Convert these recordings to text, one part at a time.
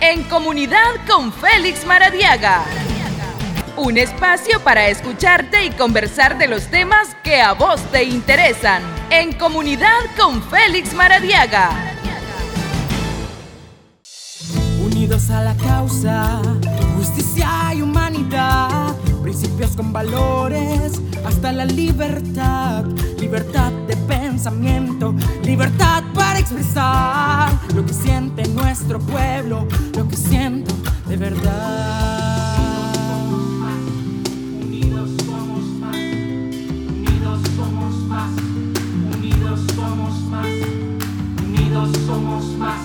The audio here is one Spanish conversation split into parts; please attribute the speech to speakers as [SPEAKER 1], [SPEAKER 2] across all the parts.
[SPEAKER 1] En comunidad con Félix Maradiaga. Un espacio para escucharte y conversar de los temas que a vos te interesan. En comunidad con Félix Maradiaga.
[SPEAKER 2] Unidos a la causa, justicia y humanidad, principios con valores, hasta la libertad, libertad pensamiento, libertad para expresar lo que siente nuestro pueblo, lo que siento de verdad. somos más.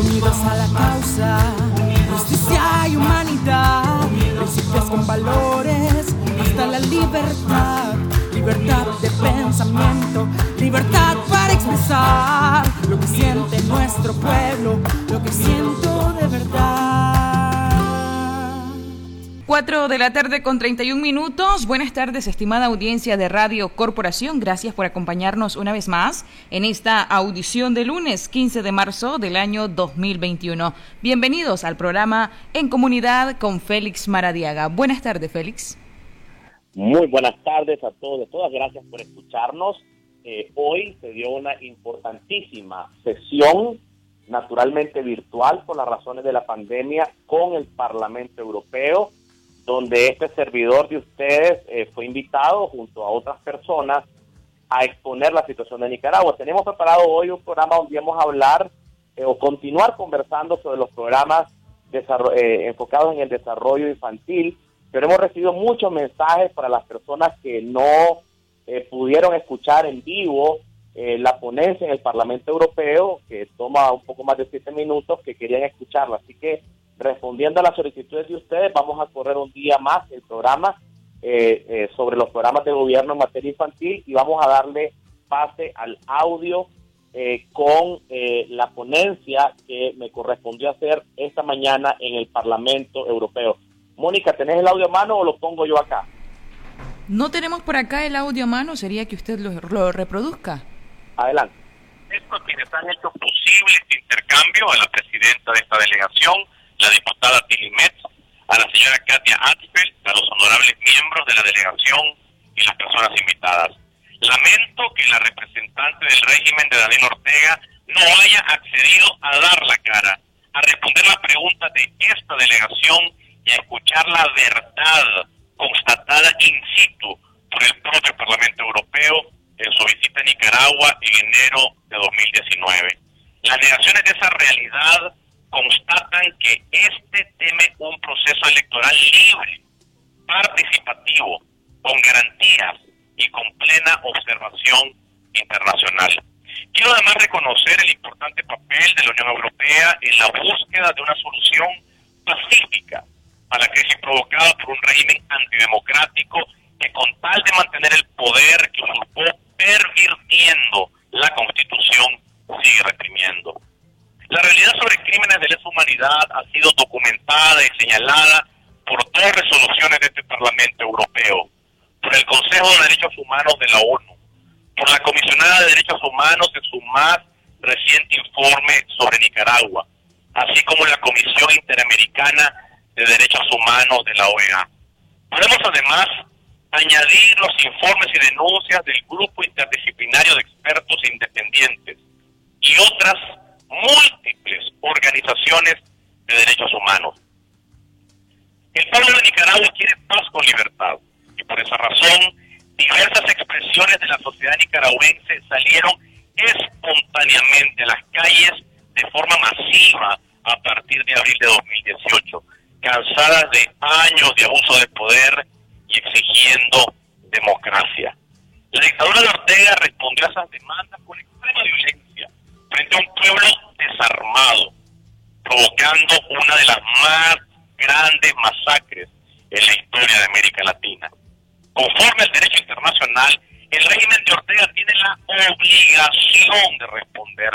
[SPEAKER 2] Unidos, a la causa, justicia y humanidad, principios con valores, hasta la libertad, libertad de pensamiento, libertad para expresar lo que siente nuestro pueblo, lo que siento de verdad.
[SPEAKER 1] 4 de la tarde con 31 minutos. Buenas tardes, estimada audiencia de Radio Corporación. Gracias por acompañarnos una vez más en esta audición de lunes 15 de marzo del año 2021. Bienvenidos al programa En Comunidad con Félix Maradiaga. Buenas tardes, Félix.
[SPEAKER 3] Muy buenas tardes a todos y todas. Gracias por escucharnos. Eh, hoy se dio una importantísima sesión naturalmente virtual por las razones de la pandemia con el Parlamento Europeo donde este servidor de ustedes eh, fue invitado junto a otras personas a exponer la situación de Nicaragua. Tenemos preparado hoy un programa donde vamos a hablar eh, o continuar conversando sobre los programas eh, enfocados en el desarrollo infantil, pero hemos recibido muchos mensajes para las personas que no pudieron escuchar en vivo la ponencia en el Parlamento Europeo, que toma un poco más de siete minutos, que querían escucharla. Así que respondiendo a las solicitudes de ustedes, vamos a correr un día más el programa eh, eh, sobre los programas de gobierno en materia infantil y vamos a darle pase al audio eh, con la ponencia que me correspondió hacer esta mañana en el Parlamento Europeo. Mónica, ¿tenés el audio a mano o lo pongo yo acá?
[SPEAKER 1] No tenemos por acá el audio a mano, sería que usted lo, lo reproduzca.
[SPEAKER 3] Adelante.
[SPEAKER 4] Esto quienes han hecho posible este intercambio a la presidenta de esta delegación, la diputada Tilly Metz, a la señora Katia Atfeld, a los honorables miembros de la delegación y las personas invitadas. Lamento que la representante del régimen de Daniel Ortega no haya accedido a dar la cara, a responder la pregunta de esta delegación y a escuchar la verdad constatada in situ por el propio Parlamento Europeo en su visita a Nicaragua en enero de 2019. Las negaciones de esa realidad constatan que este teme un proceso electoral libre, participativo, con garantías y con plena observación internacional. Quiero además reconocer el importante papel de la Unión Europea en la búsqueda de una solución pacífica a la crisis provocada por un régimen antidemocrático que con tal de mantener el poder que usurpó pervirtiendo la constitución sigue reprimiendo. La realidad sobre crímenes de lesa humanidad ha sido documentada y señalada por dos resoluciones de este Parlamento Europeo, por el Consejo de Derechos Humanos de la ONU, por la Comisionada de Derechos Humanos en su más reciente informe sobre Nicaragua, así como la Comisión Interamericana de Derechos Humanos de la OEA. Podemos además añadir los informes y denuncias del Grupo Interdisciplinario de Expertos Independientes y otras múltiples organizaciones de derechos humanos. El pueblo de Nicaragua quiere paz con libertad y por esa razón diversas expresiones de la sociedad nicaragüense salieron espontáneamente a las calles de forma masiva a partir de abril de 2018, cansadas de años de abuso de poder y exigiendo democracia. La dictadura de Ortega respondió a esas demandas con extrema violencia frente a un pueblo desarmado, provocando una de las más grandes masacres en la historia de América Latina. Conforme al derecho internacional, el régimen de Ortega tiene la obligación de responder.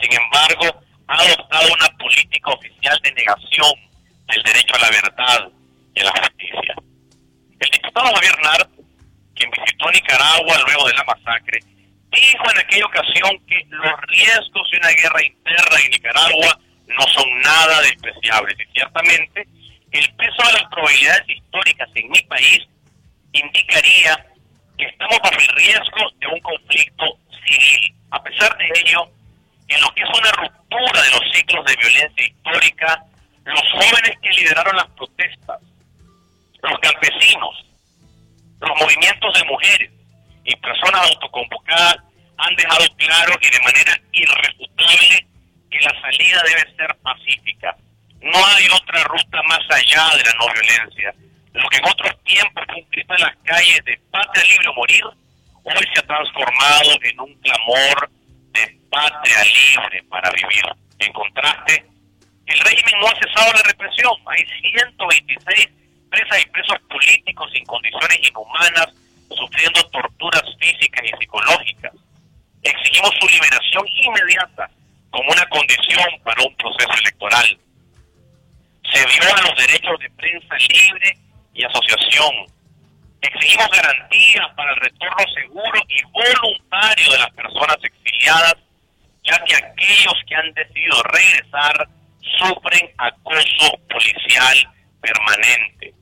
[SPEAKER 4] Sin embargo, ha adoptado una política oficial de negación del derecho a la verdad y a la justicia. El diputado Javier Nart, quien visitó Nicaragua luego de la masacre, dijo en aquella ocasión que los riesgos de una guerra interna en Nicaragua no son nada despreciables y ciertamente el peso de las probabilidades históricas en mi país indicaría que estamos bajo el riesgo de un conflicto civil. A pesar de ello, en lo que es una ruptura de los ciclos de violencia histórica, los jóvenes que lideraron las protestas, los campesinos, los movimientos de mujeres y personas autoconvocadas han dejado claro y de manera irrefutable que la salida debe ser pacífica. No hay otra ruta más allá de la no violencia. Lo que en otros tiempos fue un grito en las calles de patria libre o morir, hoy se ha transformado en un clamor de patria libre para vivir. En contraste, el régimen no ha cesado la represión. Hay 126 presas y presos políticos sin condiciones inhumanas, sufriendo torturas físicas y psicológicas. Exigimos su liberación inmediata como una condición para un proceso electoral. Se violan los derechos de prensa libre y asociación. Exigimos garantías para el retorno seguro y voluntario de las personas exiliadas, ya que aquellos que han decidido regresar sufren acoso policial permanente.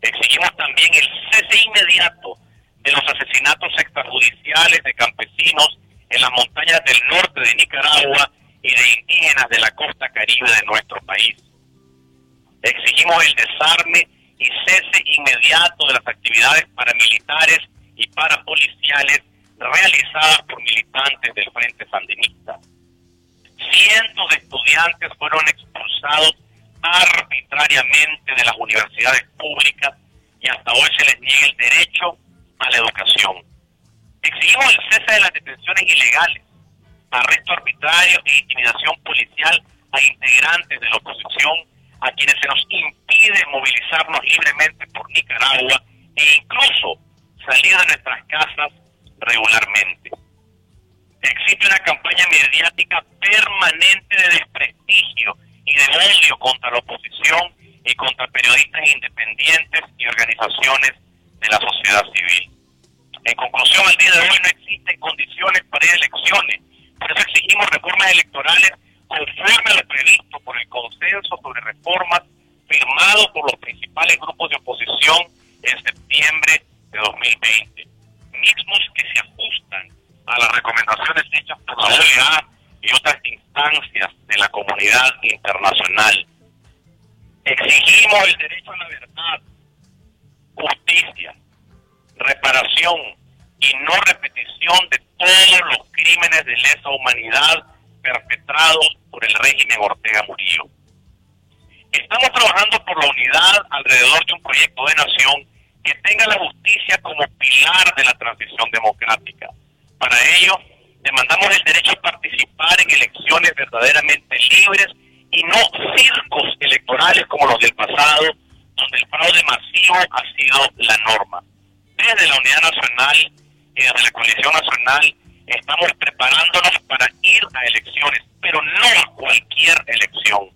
[SPEAKER 4] Exigimos también el cese inmediato de los asesinatos extrajudiciales de campesinos en las montañas del norte de Nicaragua y de indígenas de la costa caribe de nuestro país. Exigimos el desarme y cese inmediato de las actividades paramilitares y parapoliciales realizadas por militantes del Frente Sandinista. Cientos de estudiantes fueron expulsados arbitrariamente de las universidades públicas y hasta hoy se les niega el derecho a la educación. Exigimos el cese de las detenciones ilegales, arresto arbitrario e intimidación policial a integrantes de la oposición, a quienes se nos impide movilizarnos libremente por Nicaragua e incluso salir de nuestras casas regularmente. Existe una campaña mediática permanente de desprestigio y de odio contra la oposición y contra periodistas independientes y organizaciones de la sociedad civil. En conclusión, al día de hoy no existen condiciones para elecciones. Por eso exigimos reformas electorales conforme a lo previsto por el consenso sobre reformas firmado por los principales grupos de oposición en septiembre de 2020. Mismos que se ajustan a las recomendaciones hechas por la OEA y otras instancias de la comunidad internacional. Exigimos el derecho a la verdad, justicia, reparación y no repetición de todos los crímenes de lesa humanidad perpetrados por el régimen Ortega Murillo. Estamos trabajando por la unidad alrededor de un proyecto de nación que tenga la justicia como pilar de la transición democrática. Para ello, demandamos el derecho a participar en elecciones verdaderamente libres y no circos electorales como los del pasado, donde el fraude masivo ha sido la norma. Desde la Unidad Nacional y desde la Coalición Nacional estamos preparándonos para ir a elecciones, pero no a cualquier elección.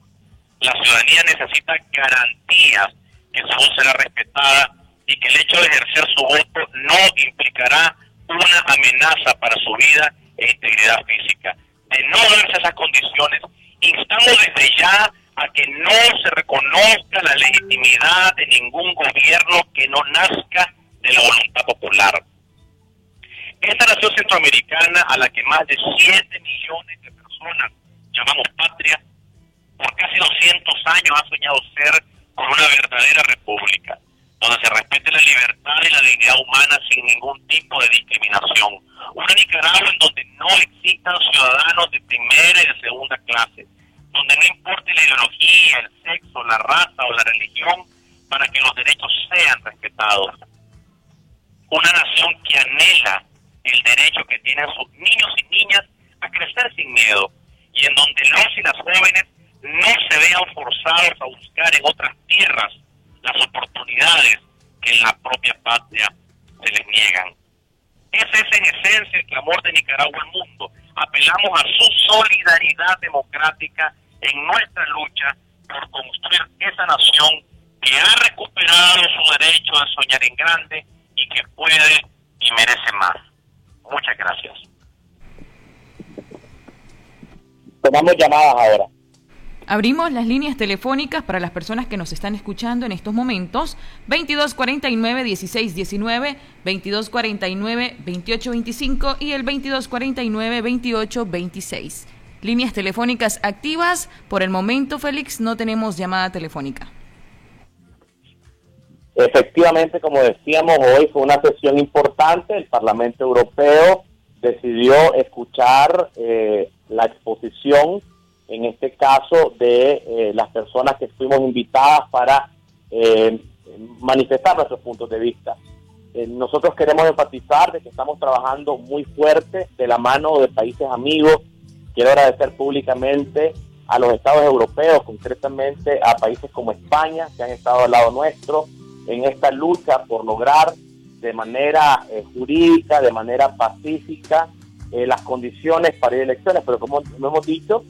[SPEAKER 4] La ciudadanía necesita garantías que su voz será respetada y que el hecho de ejercer su voto no implicará una amenaza para su vida e integridad física. De no darse esas condiciones, instamos desde ya a que no se reconozca la legitimidad de ningún gobierno que no nazca de la voluntad popular. Esta nación centroamericana a la que más de 7 millones de personas llamamos patria, por casi 200 años ha soñado ser con una verdadera república se respete la libertad y la dignidad humana sin ningún tipo de discriminación. Una Nicaragua en donde no existan ciudadanos de primera y de segunda clase, donde no importe la ideología, el sexo, la raza o la religión, para que los derechos sean respetados. Una nación que anhela el derecho que tienen sus niños y niñas a crecer sin miedo y en donde los y las jóvenes no se vean forzados a buscar en otras tierras las oportunidades que en la propia patria se les niegan. Ese es en esencia el clamor de Nicaragua al mundo. Apelamos a su solidaridad democrática en nuestra lucha por construir esa nación que ha recuperado su derecho a soñar en grande y que puede y merece más. Muchas gracias.
[SPEAKER 3] Tomamos llamadas ahora.
[SPEAKER 1] Abrimos las líneas telefónicas para las personas que nos están escuchando en estos momentos. 2249-1619, 2249-2825 y el 2249-2826. Líneas telefónicas activas. Por el momento, Félix, no tenemos llamada telefónica.
[SPEAKER 3] Efectivamente, como decíamos, hoy fue una sesión importante. El Parlamento Europeo decidió escuchar eh, la exposición en este caso de eh, las personas que fuimos invitadas para eh, manifestar nuestros puntos de vista. Eh, nosotros queremos enfatizar de que estamos trabajando muy fuerte de la mano de países amigos. Quiero agradecer públicamente a los estados europeos, concretamente a países como España, que han estado al lado nuestro en esta lucha por lograr de manera jurídica, de manera pacífica, las condiciones para ir a elecciones, pero como hemos dicho,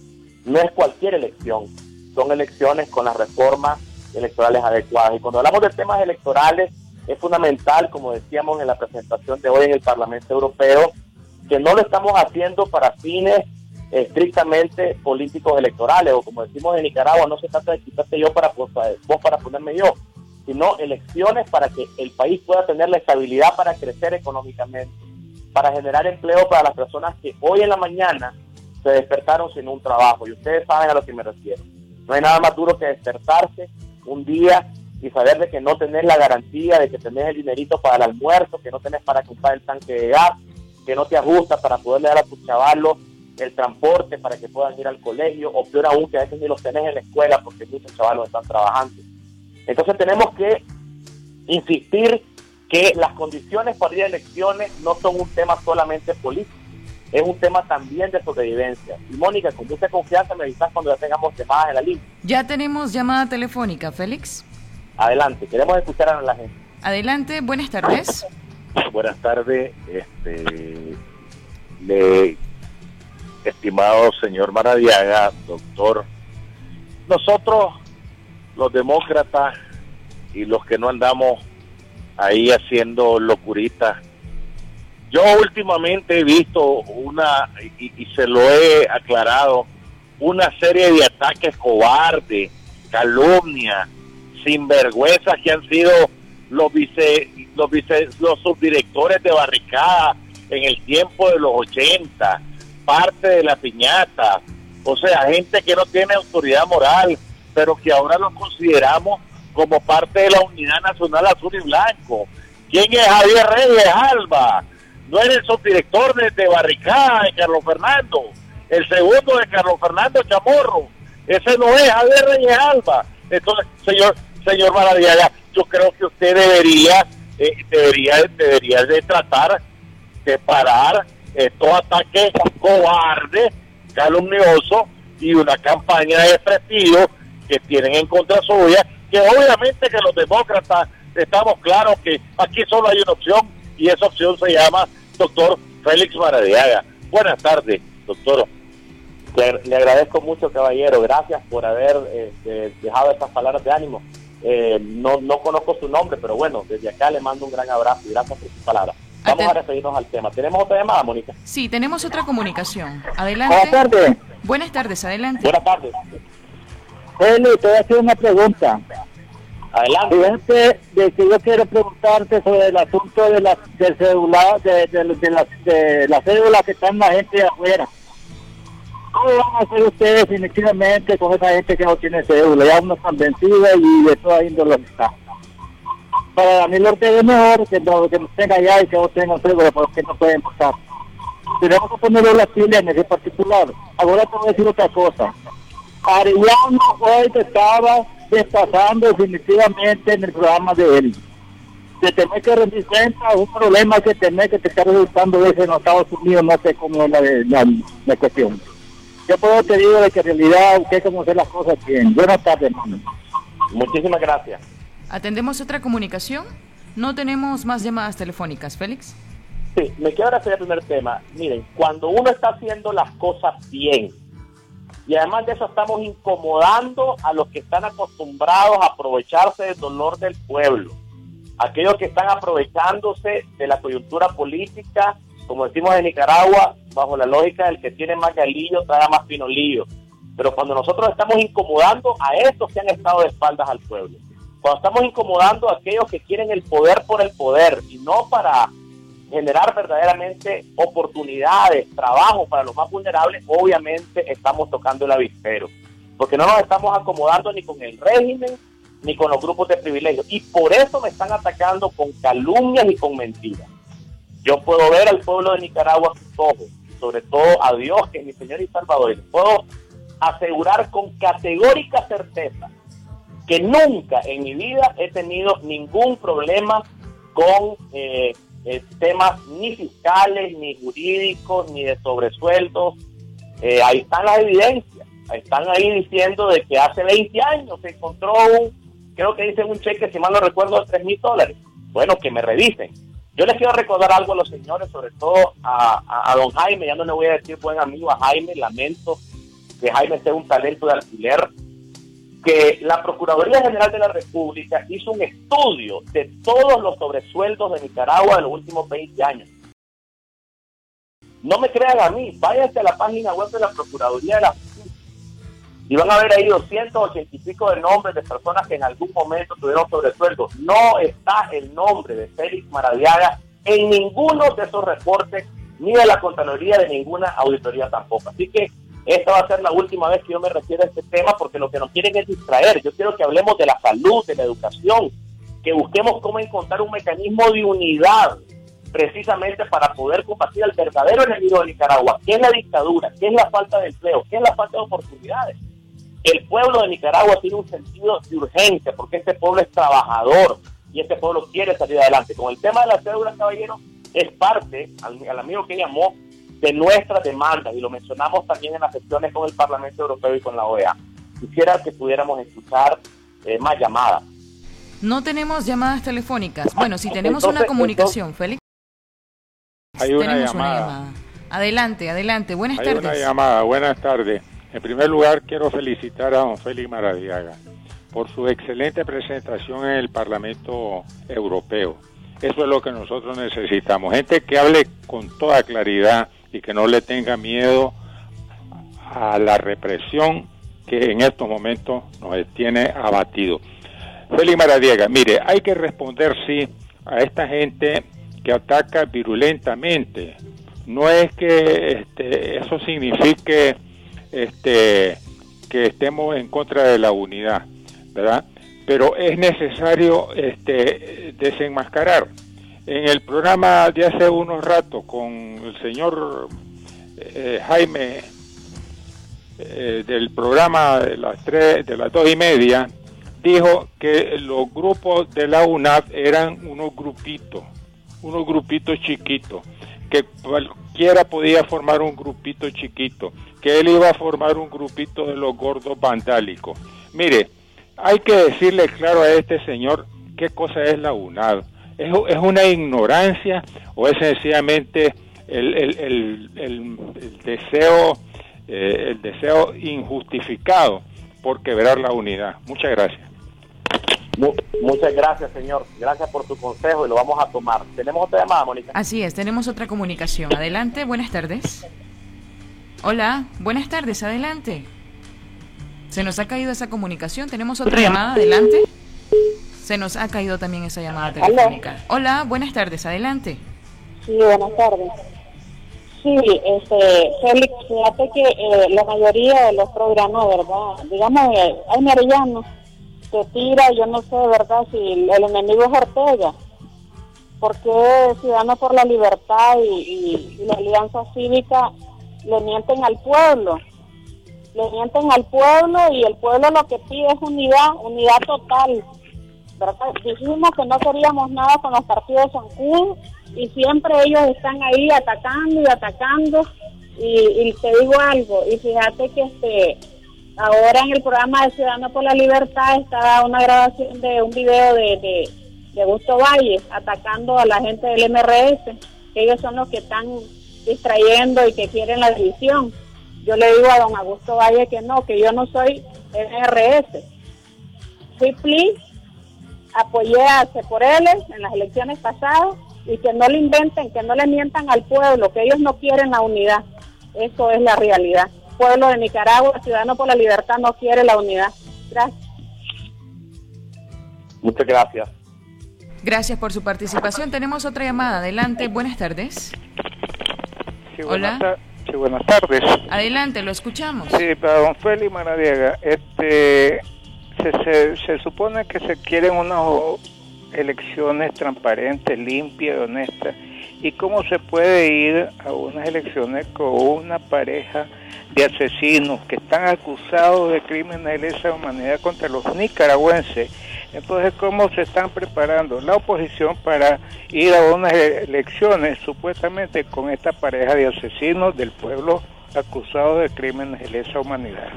[SPEAKER 3] no es cualquier elección, son elecciones con las reformas electorales adecuadas. Y cuando hablamos de temas electorales, es fundamental, como decíamos en la presentación de hoy en el Parlamento Europeo, que no lo estamos haciendo para fines estrictamente políticos electorales, o como decimos en Nicaragua, no se trata de quitarte yo para vos para ponerme yo, sino elecciones para que el país pueda tener la estabilidad para crecer económicamente, para generar empleo para las personas que hoy en la mañana se despertaron sin un trabajo. Y ustedes saben a lo que me refiero. No hay nada más duro que despertarse un día y saber de que no tenés la garantía de que tenés el dinerito para el almuerzo, que no tenés para comprar el tanque de gas, que no te ajusta para poderle dar a tus chavalos el transporte para que puedan ir al colegio, o peor aún, que a veces ni los tenés en la escuela porque muchos chavalos están trabajando. Entonces tenemos que insistir que las condiciones para ir a elecciones no son un tema solamente político es un tema también de sobrevivencia. Y Mónica, con mucha confianza me avisas cuando ya tengamos llamadas en la línea.
[SPEAKER 1] Ya tenemos llamada telefónica, Félix.
[SPEAKER 3] Adelante, queremos escuchar a la gente.
[SPEAKER 1] Adelante, buenas tardes.
[SPEAKER 5] buenas tardes, este, le, estimado señor Maradiaga, doctor. Nosotros, los demócratas y los que no andamos ahí haciendo locuritas yo últimamente he visto una, y, se lo he aclarado, una serie de ataques cobardes, calumnias, sinvergüenzas que han sido los vice, los vice, los subdirectores de barricada en el tiempo de los 80, parte de la piñata, o sea, gente que no tiene autoridad moral, pero que ahora lo consideramos como parte de la Unidad Nacional Azul y Blanco. ¿Quién es Javier Reyes Alba? No eres el subdirector de, Barricada, de Carlos Fernando, el segundo de Carlos Fernando Chamorro, ese no es Javier Reyes Alba. Entonces, señor, señor Maradiaga, yo creo que usted debería, eh, debería, debería de tratar de parar estos ataques cobardes, calumniosos y una campaña de prestigio que tienen en contra suya, que obviamente que los demócratas estamos claros que aquí solo hay una opción y esa opción se llama doctor Félix Maradiaga. Buenas tardes, doctor.
[SPEAKER 3] Le, agradezco mucho, caballero. Gracias por haber este, dejado estas palabras de ánimo. Eh, no, no conozco su nombre, pero bueno, desde acá le mando un gran abrazo y gracias por sus palabras. Vamos a referirnos al tema. ¿Tenemos otra llamada, Mónica?
[SPEAKER 1] Sí, tenemos otra comunicación. Adelante.
[SPEAKER 6] Buenas tardes.
[SPEAKER 1] Buenas tardes, adelante.
[SPEAKER 3] Buenas tardes.
[SPEAKER 6] Félix, te voy a hacer una pregunta.
[SPEAKER 3] Adelante.
[SPEAKER 6] Fíjate de que yo quiero preguntarte sobre el asunto de la, del celular, de, de, la, de la cédula que están la gente de afuera. ¿Cómo van a hacer ustedes definitivamente con esa gente que no tiene cédula? Ya uno están vencidos y de toda índole está. Para mí lo que es mejor que no, que no tenga allá y que no tengan cédula porque no pueden pasar. Tenemos que ponerle las pilas en ese particular. Ahora te voy a decir otra cosa. Arellano hoy estaba destacando definitivamente en el programa de él. Se tiene que rendir cuenta un problema que tiene que te está resultando desde en los Estados Unidos, no sé cómo es la, la, cuestión. Yo puedo te digo de que en realidad usted cómo hacer las cosas bien. Buenas tardes, hermano.
[SPEAKER 3] Muchísimas gracias.
[SPEAKER 1] ¿Atendemos otra comunicación? No tenemos más llamadas telefónicas, Félix.
[SPEAKER 3] Sí, me quiero hacer el primer tema. Miren, cuando uno está haciendo las cosas bien, y además de eso estamos incomodando a los que están acostumbrados a aprovecharse del dolor del pueblo, aquellos que están aprovechándose de la coyuntura política como decimos en Nicaragua, bajo la lógica del que tiene más galillo, trae más pinolillo. Pero cuando nosotros estamos incomodando a estos que han estado de espaldas al pueblo, cuando estamos incomodando a aquellos que quieren el poder por el poder y no para generar verdaderamente oportunidades, trabajo para los más vulnerables, obviamente estamos tocando el avispero. Porque no nos estamos acomodando ni con el régimen ni con los grupos de privilegios. Y por eso me están atacando con calumnias y con mentiras. Yo puedo ver al pueblo de Nicaragua a sus ojos, sobre todo a Dios, que es mi Señor y Salvador. Puedo asegurar con categórica certeza que nunca en mi vida he tenido ningún problema con eh, eh, temas ni fiscales, ni jurídicos, ni de sobresueldos. Eh, ahí están las evidencias. Están ahí diciendo de que hace 20 años se encontró un, creo que dicen un cheque, si mal no recuerdo, de 3 mil dólares. Bueno, que me revisen. Yo les quiero recordar algo a los señores, sobre todo a, a don Jaime, ya no le voy a decir buen amigo a Jaime, lamento que Jaime sea un talento de alquiler que la Procuraduría General de la República hizo un estudio de todos los sobresueldos de Nicaragua en los últimos 20 años. No me crean a mí, váyanse a la página web de la Procuraduría de la y van a ver ahí 280 y pico de nombres de personas que en algún momento tuvieron sobresueldos. No está el nombre de Félix Maradiaga en ninguno de esos reportes, ni de la Contraloría, de ninguna auditoría tampoco. Así que esta va a ser la última vez que yo me refiero a este tema porque lo que nos quieren es distraer. Yo quiero que hablemos de la salud, de la educación, que busquemos cómo encontrar un mecanismo de unidad precisamente para poder combatir al verdadero enemigo de Nicaragua, que es la dictadura, que es la falta de empleo, que es la falta de oportunidades. El pueblo de Nicaragua tiene un sentido de urgencia porque este pueblo es trabajador y este pueblo quiere salir adelante. Con el tema de la cédula, caballero, es parte, al amigo que llamó, de nuestras demandas y lo mencionamos también en las sesiones con el Parlamento Europeo y con la OEA. Quisiera que pudiéramos escuchar eh, más llamadas.
[SPEAKER 1] No tenemos llamadas telefónicas. Bueno, si tenemos una comunicación, Félix.
[SPEAKER 7] Hay una llamada.
[SPEAKER 1] Adelante, adelante. Buenas
[SPEAKER 7] Hay
[SPEAKER 1] tardes.
[SPEAKER 7] una llamada. Buenas tardes. En primer lugar, quiero felicitar a don Félix Maradiaga por su excelente presentación en el Parlamento Europeo. Eso es lo que nosotros necesitamos. Gente que hable con toda claridad y que no le tenga miedo a la represión que en estos momentos nos tiene abatido. Félix Maradiega, mire, hay que responder sí a esta gente que ataca virulentamente. No es que este, eso signifique este, que estemos en contra de la unidad, ¿verdad? Pero es necesario este, desenmascarar en el programa de hace unos ratos con el señor eh, Jaime eh, del programa de las tres, de las dos y media, dijo que los grupos de la UNAP eran unos grupitos, unos grupitos chiquitos, que cualquiera podía formar un grupito chiquito, que él iba a formar un grupito de los gordos vandálicos. Mire, hay que decirle claro a este señor qué cosa es la UNAD ¿Es, es una ignorancia o es sencillamente el, el, el, deseo eh, el deseo injustificado por quebrar la unidad? Muchas gracias.
[SPEAKER 3] Muchas gracias, señor. Gracias por tu consejo y lo vamos a tomar. ¿Tenemos otra llamada, Mónica?
[SPEAKER 1] Así es, tenemos otra comunicación. Adelante, buenas tardes. Hola, buenas tardes, adelante. Se nos ha caído esa comunicación. Tenemos otra llamada, adelante. Se nos ha caído también esa llamada telefónica. Hola, buenas tardes, adelante.
[SPEAKER 8] Sí, buenas tardes. Sí, este, Félix, fíjate que eh, la mayoría de los programas, ¿verdad? Digamos, eh, hay Mariano que tira, yo no sé, ¿verdad? Si el enemigo es Ortega. porque Ciudadanos por la Libertad y, y la Alianza Cívica le mienten al pueblo? Le mienten al pueblo y el pueblo lo que pide es unidad, unidad total Dijimos que no queríamos nada con los partidos San y siempre ellos están ahí atacando y atacando. Y, te digo algo, y fíjate que este ahora en el programa de Ciudadanos por la Libertad está una grabación de un video de, de, de Augusto Valle atacando a la gente del MRS, que ellos son los que están distrayendo y que quieren la división. Yo le digo a don Augusto Valle que no, que yo no soy MRS. Fui PLI apoyé a C por L en las elecciones pasadas y que no le inventen, que no le mientan al pueblo, que ellos no quieren la unidad. Eso es la realidad. Pueblo de Nicaragua, Ciudadano por la Libertad, no quiere la unidad. Gracias.
[SPEAKER 3] Muchas gracias.
[SPEAKER 1] Gracias por su participación. Tenemos otra llamada. Adelante. Buenas tardes.
[SPEAKER 9] Hola. Sí, buenas tardes.
[SPEAKER 1] Adelante, lo escuchamos.
[SPEAKER 9] Sí, para don Félix Maradiaga, este, se, se, supone que se quieren unas elecciones transparentes, limpias, honestas. ¿Y cómo se puede ir a unas elecciones con una pareja de asesinos que están acusados de crímenes de lesa humanidad contra los nicaragüenses? Entonces, ¿cómo se están preparando la oposición para ir a unas elecciones supuestamente con esta pareja de asesinos del pueblo acusados de crímenes de lesa humanidad?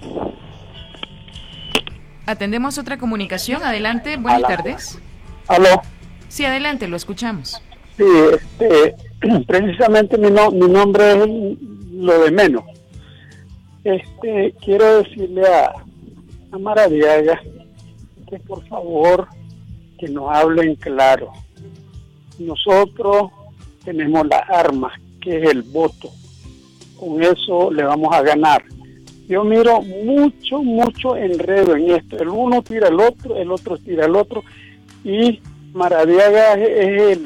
[SPEAKER 1] Atendemos otra comunicación. Adelante, buenas tardes.
[SPEAKER 6] ¿Aló?
[SPEAKER 1] Sí, adelante, lo escuchamos.
[SPEAKER 6] Sí, este, precisamente mi, mi nombre es lo de menos. Este, quiero decirle a, a Maradiaga que por favor que nos hablen claro. Nosotros tenemos las armas, que es el voto. Con eso le vamos a ganar. Yo miro mucho, mucho enredo en esto. El uno tira al otro, el otro tira al otro. Y Maradiaga es,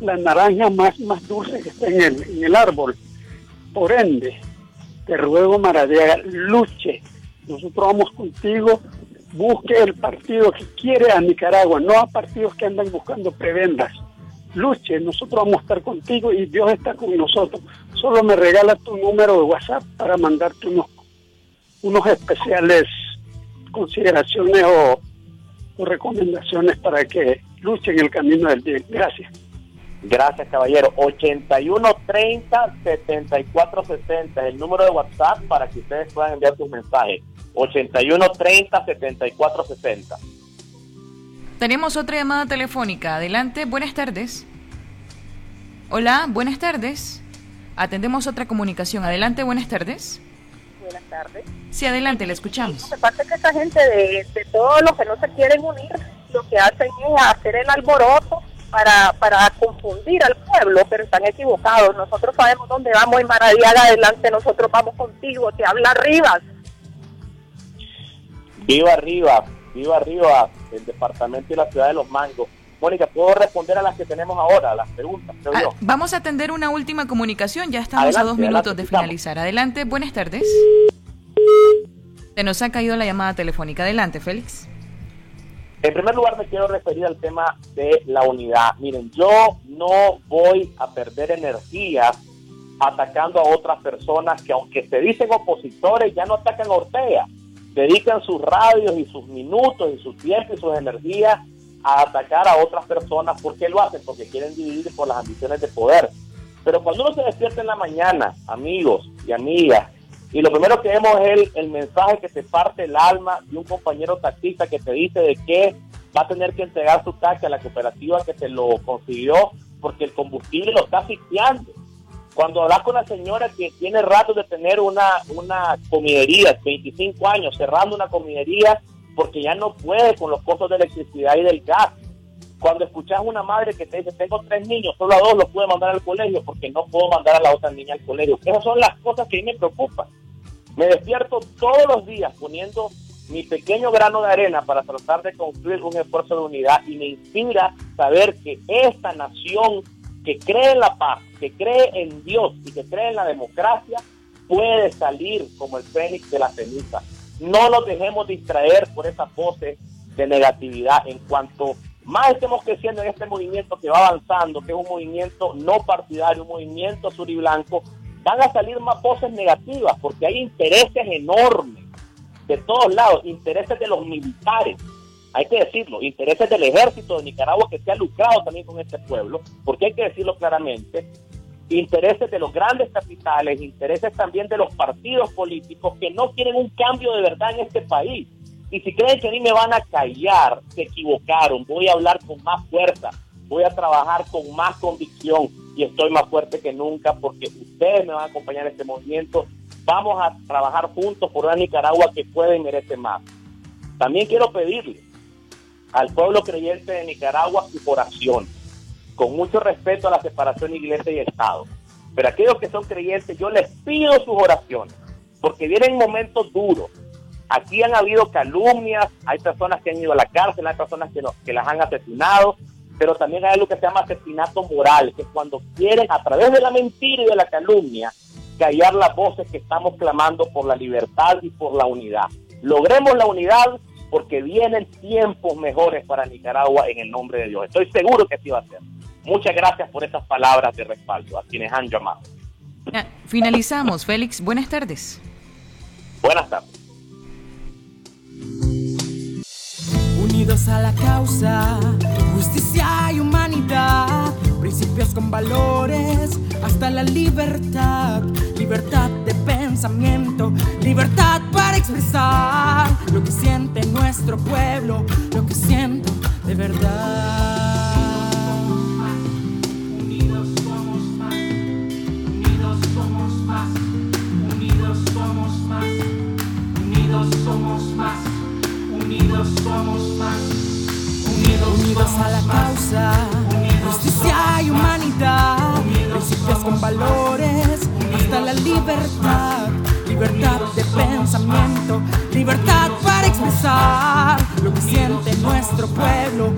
[SPEAKER 6] la naranja más, más dulce que está en el, en el árbol. Por ende, te ruego, Maradiaga, luche. Nosotros vamos contigo busque el partido que quiere a Nicaragua, no a partidos que andan buscando prebendas. Luche, nosotros vamos a estar contigo y Dios está con nosotros. Solo me regala tu número de WhatsApp para mandarte unos, unos especiales consideraciones o, o recomendaciones para que luchen el camino del bien. Gracias.
[SPEAKER 3] Gracias, caballero. 8130 7460 es el número de WhatsApp para que ustedes puedan enviar sus mensajes. 81 30 74 60.
[SPEAKER 1] Tenemos otra llamada telefónica. Adelante, buenas tardes. Hola, buenas tardes. Atendemos otra comunicación. Adelante, buenas tardes.
[SPEAKER 8] Buenas tardes.
[SPEAKER 1] Sí, adelante, le escuchamos.
[SPEAKER 8] Lo que que esta gente de, de todos los que no se quieren unir, lo que hacen es hacer el alboroto para, para confundir al pueblo, pero están equivocados. Nosotros sabemos dónde vamos y Maradiaga adelante, nosotros vamos contigo, te habla Rivas.
[SPEAKER 3] Viva arriba, viva arriba el departamento y la ciudad de Los Mangos. Mónica, ¿puedo responder a las que tenemos ahora, a las preguntas?
[SPEAKER 1] Ah, vamos a atender una última comunicación, ya estamos a dos minutos de finalizar. Adelante, buenas tardes. Se nos ha caído la llamada telefónica. Adelante, Félix.
[SPEAKER 3] En primer lugar, me quiero referir al tema de la unidad. Miren, yo no voy a perder energía atacando a otras personas que aunque se dicen opositores, ya no atacan a Ortega dedican sus radios y sus minutos y su tiempo y sus energías a atacar a otras personas. ¿Por qué lo hacen? Porque quieren dividir por las ambiciones de poder. Pero cuando uno se despierta en la mañana, amigos y amigas, y lo primero que vemos es el, mensaje que te parte el alma de un compañero taxista que te dice de que va a tener que entregar su taxi a la cooperativa que se lo consiguió porque el combustible lo está asfixiando cuando hablas con la señora que tiene rato de tener una, una comidería, 25 años, cerrando una comidería porque ya no puede con los costos de electricidad y del gas. Cuando escuchas a una madre que te dice, tengo tres niños, solo a dos los puedo mandar al colegio porque no puedo mandar a la otra niña al colegio. Esas son las cosas que a mí me preocupan. Me despierto todos los días poniendo mi pequeño grano de arena para tratar de construir un esfuerzo de unidad y me inspira saber que esta nación que cree en la paz, que cree en Dios y que cree en la democracia, puede salir como el fénix de la ceniza. No nos dejemos distraer por esa pose de negatividad. En cuanto más estemos creciendo en este movimiento que va avanzando, que es un movimiento no partidario, un movimiento sur y blanco, van a salir más voces negativas porque hay intereses enormes de todos lados, intereses de los militares, hay que decirlo, intereses del ejército de Nicaragua que se ha lucrado también con este pueblo, porque hay que decirlo claramente, intereses de los grandes capitales, intereses también de los partidos políticos que no quieren un cambio de verdad en este país. Y si creen que a mí me van a callar, se equivocaron, voy a hablar con más fuerza, voy a trabajar con más convicción y estoy más fuerte que nunca porque ustedes me van a acompañar en este movimiento. Vamos a trabajar juntos por una Nicaragua que puede y merece más. También quiero pedirles al pueblo creyente de Nicaragua su oración. Con mucho respeto a la separación iglesia y Estado. Pero aquellos que son creyentes, yo les pido sus oraciones, porque vienen momentos duros. Aquí han habido calumnias, hay personas que han ido a la cárcel, hay personas que, las han asesinado, pero también hay algo que se llama asesinato moral, que es cuando quieren a través de la mentira y de la calumnia callar las voces que estamos clamando por la libertad y por la unidad. Logremos la unidad porque vienen tiempos mejores para Nicaragua en el nombre de Dios. Estoy seguro que así va a ser. Muchas gracias por esas palabras de respaldo a quienes han llamado.
[SPEAKER 1] Finalizamos, Félix. Buenas tardes.
[SPEAKER 3] Buenas tardes.
[SPEAKER 2] Unidos a la causa, justicia y humanidad, principios con valores, hasta la libertad, libertad de pensamiento, libertad para expresar lo que siente nuestro pueblo, lo que siento de verdad.
[SPEAKER 10] Unidos somos más, unidos,
[SPEAKER 2] unidos a la causa, justicia y humanidad, principios con valores, hasta la libertad, libertad de pensamiento, libertad para expresar lo que siente nuestro pueblo,